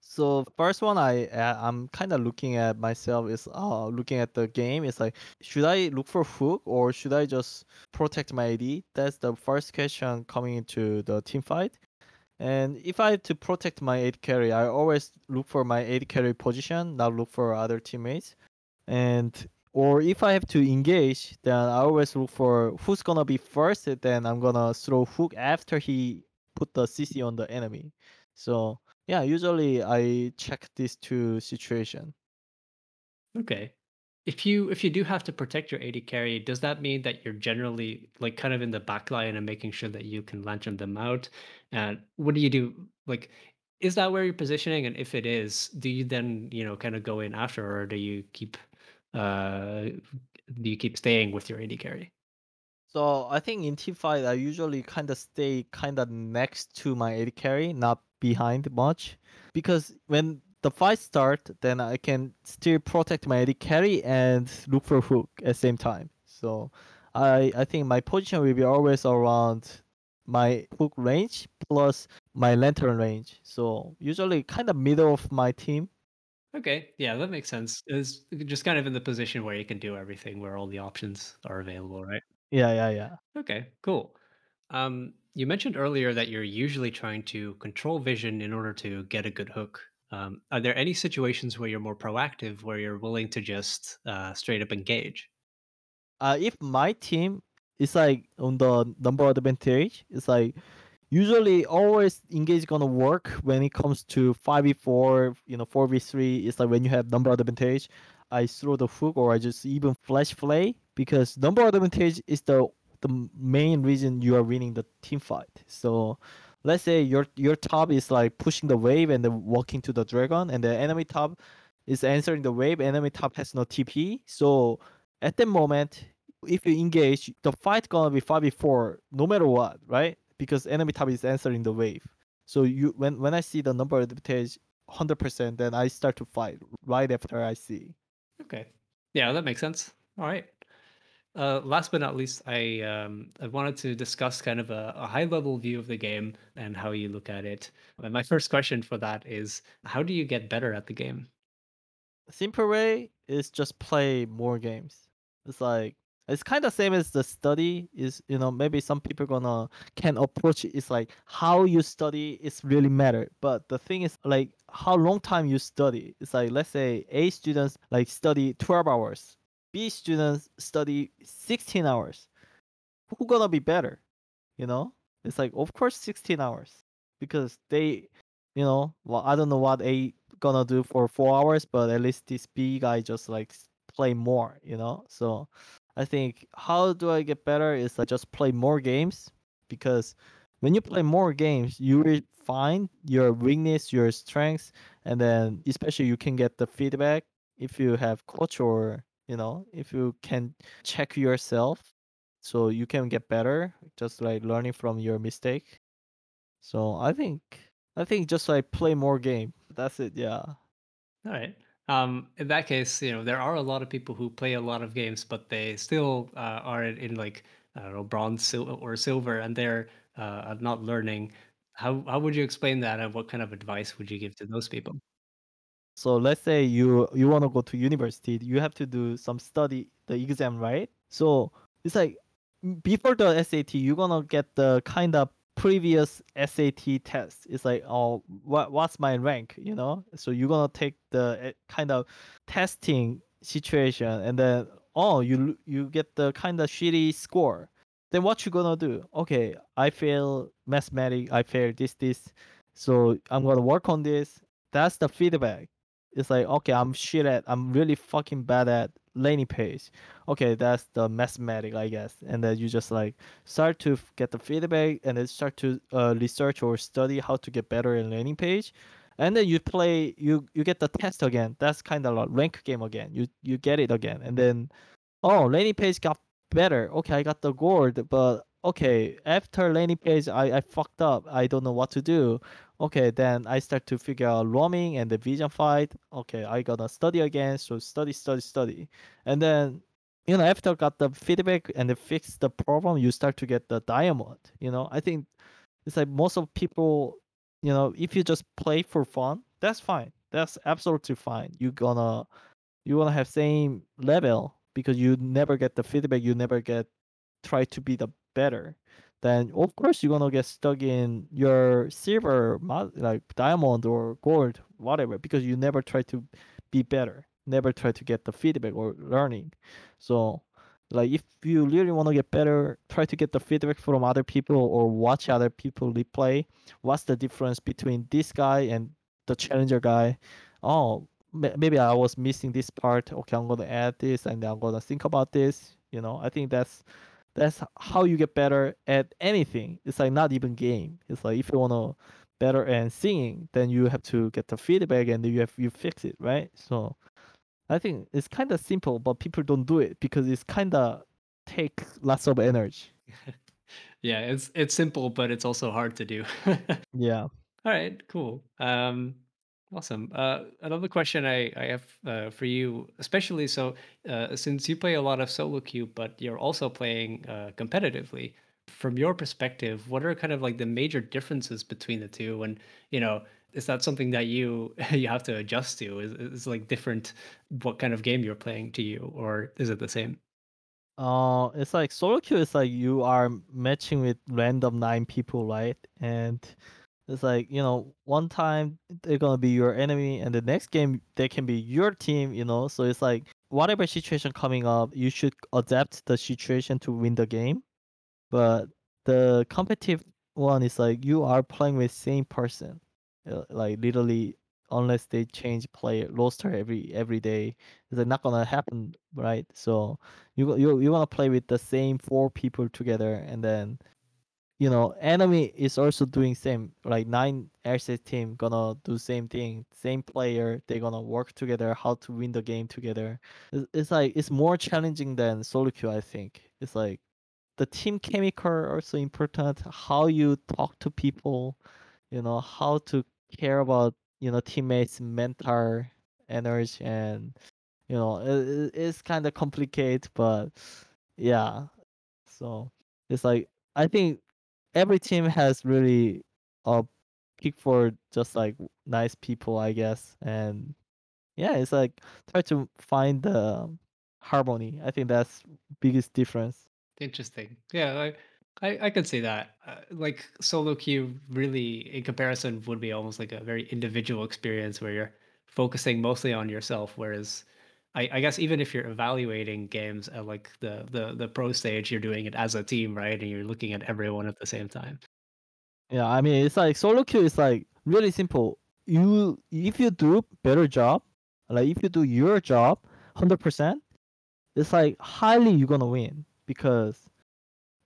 So first one I uh, I'm kind of looking at myself is uh looking at the game. It's like should I look for hook or should I just protect my AD? That's the first question coming into the team fight. And if I had to protect my AD carry, I always look for my AD carry position, not look for other teammates. And or if I have to engage, then I always look for who's gonna be first. Then I'm gonna throw hook after he put the CC on the enemy. So yeah, usually I check these two situation. Okay if you if you do have to protect your AD carry, does that mean that you're generally like kind of in the back line and making sure that you can lantern them out? And what do you do? Like, is that where you're positioning? And if it is, do you then you know kind of go in after, or do you keep uh do you keep staying with your AD carry? So I think in team fight I usually kind of stay kind of next to my AD carry, not behind much, because when the fight start, then I can still protect my AD carry and look for hook at the same time. So I I think my position will be always around my hook range plus my lantern range. So usually kind of middle of my team. Okay, yeah, that makes sense. Is just kind of in the position where you can do everything, where all the options are available, right? Yeah, yeah, yeah. Okay, cool. Um, you mentioned earlier that you're usually trying to control vision in order to get a good hook. Um, are there any situations where you're more proactive, where you're willing to just uh, straight up engage? Uh, if my team is like on the number advantage, it's like usually always engage gonna work when it comes to 5v4 you know 4v3 it's like when you have number advantage i throw the hook or i just even flash play because number advantage is the the main reason you are winning the team fight so let's say your your top is like pushing the wave and then walking to the dragon and the enemy top is answering the wave enemy top has no tp so at that moment if you engage the fight gonna be 5v4 no matter what right because enemy top is answering the wave. So you when when I see the number advantage hundred percent, then I start to fight right after I see. Okay, yeah, that makes sense. All right. Uh, last but not least, I um, I wanted to discuss kind of a, a high level view of the game and how you look at it. And my first question for that is, how do you get better at the game? Simple way is just play more games. It's like it's kind of same as the study is you know maybe some people gonna can approach it. it's like how you study is really matter but the thing is like how long time you study it's like let's say a students like study 12 hours b students study 16 hours. Who gonna be better? You know? It's like of course 16 hours. Because they you know well i don't know what a gonna do for four hours but at least this b guy just like play more you know? So I think how do I get better is I just play more games. Because when you play more games, you will find your weakness, your strengths, and then especially you can get the feedback if you have coach or you know if you can check yourself, so you can get better just like learning from your mistake. So I think I think just like play more game. That's it. Yeah. All right. Um, in that case, you know, there are a lot of people who play a lot of games, but they still uh, are in, like I don't know bronze, sil- or silver, and they're uh, not learning. How how would you explain that, and what kind of advice would you give to those people? So let's say you you want to go to university, you have to do some study the exam, right? So it's like before the SAT, you're gonna get the kind of previous SAT test. It's like, oh, what what's my rank? You know, so you're gonna take the eh, kind of testing situation, and then oh, you you get the kind of shitty score. Then what you gonna do? Okay, I fail mathematics. I fail this this. So I'm gonna work on this. That's the feedback. It's like okay, I'm shit at. I'm really fucking bad at laning phase. Okay, that's the mathematic, I guess. And then you just like start to get the feedback and then start to uh, research or study how to get better in laning phase. And then you play, you you get the test again. That's kind of like rank game again. You you get it again, and then oh, laning phase got better. Okay, I got the gold, but okay, after laning phase, I I fucked up. I don't know what to do. Okay, then I start to figure out roaming and the vision fight. Okay, I gotta study again. So study, study, study, and then you know after got the feedback and then fix the problem, you start to get the diamond. You know, I think it's like most of people, you know, if you just play for fun, that's fine. That's absolutely fine. You gonna you wanna have same level because you never get the feedback. You never get try to be the better then of course you're gonna get stuck in your silver, like diamond or gold, whatever, because you never try to be better, never try to get the feedback or learning. So, like if you really want to get better, try to get the feedback from other people or watch other people replay. What's the difference between this guy and the challenger guy? Oh, maybe I was missing this part. Okay, I'm gonna add this and I'm gonna think about this. You know, I think that's that's how you get better at anything. It's like not even game. It's like if you wanna better at singing, then you have to get the feedback and you have you fix it, right? So I think it's kind of simple, but people don't do it because it's kind of take lots of energy. <laughs> yeah, it's it's simple, but it's also hard to do. <laughs> yeah. All right, cool. Um, awesome. Uh, another question I I have uh, for you, especially so uh, since you play a lot of solo queue, but you're also playing uh, competitively. From your perspective, what are kind of like the major differences between the two? And you know, is that something that you <laughs> you have to adjust to? Is is like different what kind of game you're playing to you, or is it the same? Uh, it's like solo queue is like you are matching with random nine people, right? And it's like you know, one time they're gonna be your enemy, and the next game they can be your team. You know, so it's like whatever situation coming up, you should adapt the situation to win the game. But the competitive one is like you are playing with same person, uh, like literally unless they change player roster every every day it's not gonna happen right so you you you want to play with the same four people together and then you know enemy is also doing same like nine RCS team gonna do same thing same player they're gonna work together how to win the game together. It's, it's like it's more challenging than solo queue i think. It's like the team chemical also important how you talk to people you know how to care about you know teammates mental energy and you know it, it's kind of complicated but yeah. So it's like i think every team has really a pick for just like nice people i guess and yeah it's like try to find the harmony i think that's biggest difference interesting yeah I- I, I could see that. Uh, like solo queue, really, in comparison, would be almost like a very individual experience where you're focusing mostly on yourself. Whereas, I, I guess even if you're evaluating games at like the, the the pro stage, you're doing it as a team, right? And you're looking at everyone at the same time. Yeah, I mean it's like solo queue is like really simple. You if you do better job, like if you do your job hundred percent, it's like highly you're gonna win because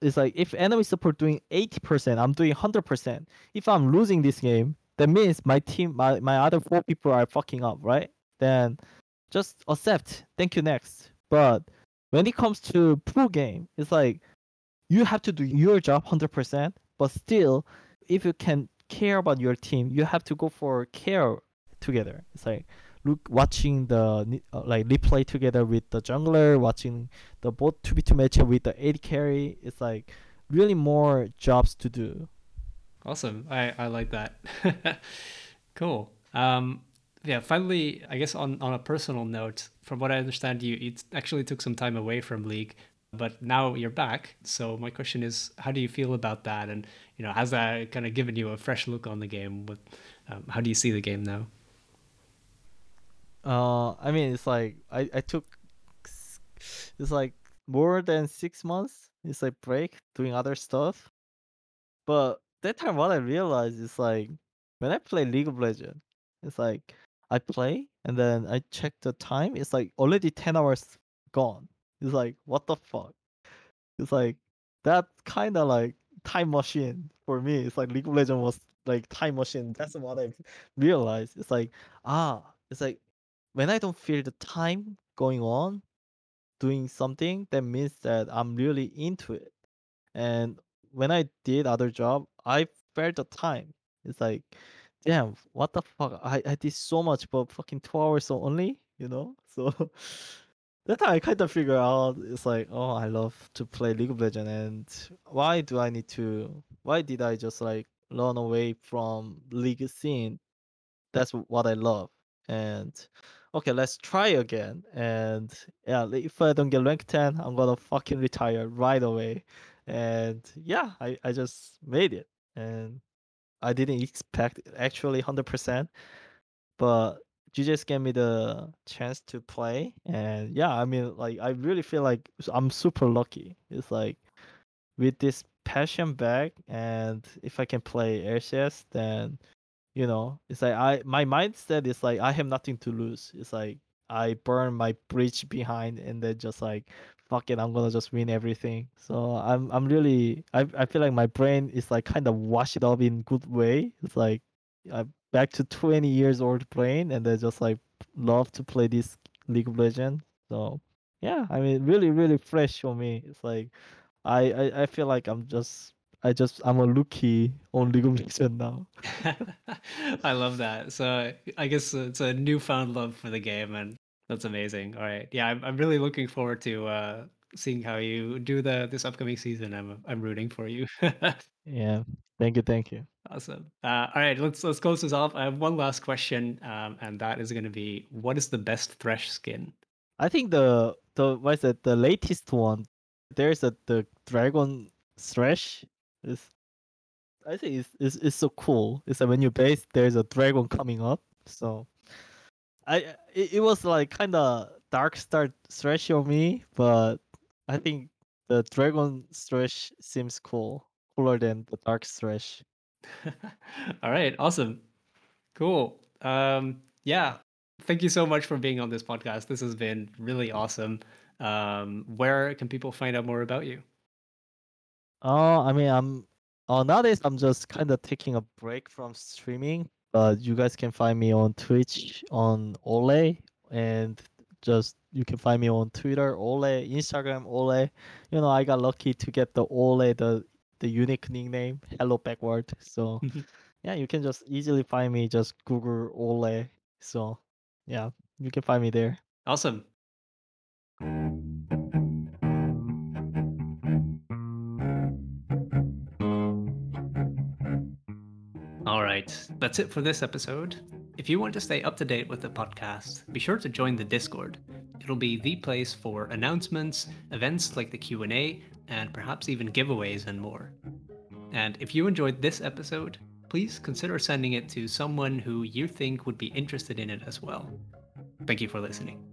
it's like if enemy support doing 80%, I'm doing 100%. If I'm losing this game, that means my team, my, my other four people are fucking up, right? Then just accept. Thank you next. But when it comes to pro game, it's like you have to do your job 100%, but still, if you can care about your team, you have to go for care together. It's like look watching the uh, like replay together with the jungler, watching the both two v two matchup with the AD carry. It's like really more jobs to do. Awesome. I, I like that. <laughs> cool. Um, yeah, finally, I guess on, on a personal note, from what I understand, you it actually took some time away from League, but now you're back. So my question is, how do you feel about that? And you know, has that kind of given you a fresh look on the game? With um, how do you see the game now? Uh, I mean, it's like I I took it's like more than six months. It's like break doing other stuff. But that time, what I realized is like when I play League of Legends, it's like I play and then I check the time. It's like already ten hours gone. It's like what the fuck. It's like that kind of like time machine for me. It's like League of Legends was like time machine. That's what I <laughs> realized. It's like ah, it's like when I don't feel the time going on, doing something, that means that I'm really into it. And when I did other job, I felt the time. It's like, damn, what the fuck? I, I did so much, but fucking two hours only, you know? <laughs> So that I kind of figure out it's like, oh, I love to play League of Legends, and why do I need to? Why did I just like run away from League scene? That's what I love, and okay, let's try again. And yeah, if I don't get rank 10, I'm gonna fucking retire right away. And yeah, I, I just made it. And I didn't expect actually 100%, but GGS gave me the chance to play. And yeah, I mean, like, I really feel like I'm super lucky. It's like with this passion back, and if I can play RCS, then you know it's like i my mindset is like i have nothing to lose it's like i burn my bridge behind and then just like fuck it i'm gonna just win everything so i'm i'm really i, I feel like my brain is like kind of washed it up in good way it's like i'm back to 20 years old brain and then just like love to play this League of Legends. So yeah, I mean, really, really fresh for me. It's like I, I, I feel like I'm just I just I'm a rookie on League of Legends now. <laughs> I love that. So I guess it's a newfound love for the game, and that's amazing. All right, yeah, I'm I'm really looking forward to uh, seeing how you do the this upcoming season. I'm I'm rooting for you. <laughs> Yeah, thank you, thank you. awesome. Uh, all right, let's let's close this off. I have one last question, um, and that is going to be, what is the best Thresh skin? I think the the what is it the latest one? There's a the dragon thresh. Is I think it's, it's it's so cool. It's like when you base, there's a dragon coming up. So I it, it was like kind of Dark Star thresh on me, but I think the dragon thresh seems cool, cooler than the dark thresh. <laughs> all right, awesome, cool. Um, yeah, thank you so much for being on this podcast. This has been really awesome. Um, where can people find out more about you? Oh, I mean, I'm uh, nowadays I'm just kind of taking a break from streaming, but you guys can find me on Twitch on Olleh, and just you can find me on Twitter Olleh, Instagram Olleh. You know, I got lucky to get the Olleh, the the unique nickname, Hello Backward. So <laughs> yeah, you can just easily find me. Just Google Olleh. So yeah, you can find me there. Awesome. All right, that's it for this episode. If you want to stay up to date with the podcast, be sure to join the Discord. It'll be the place for announcements, events like the Q&A, and perhaps even giveaways and more. And if you enjoyed this episode, please consider sending it to someone who you think would be interested in it as well. Thank you for listening.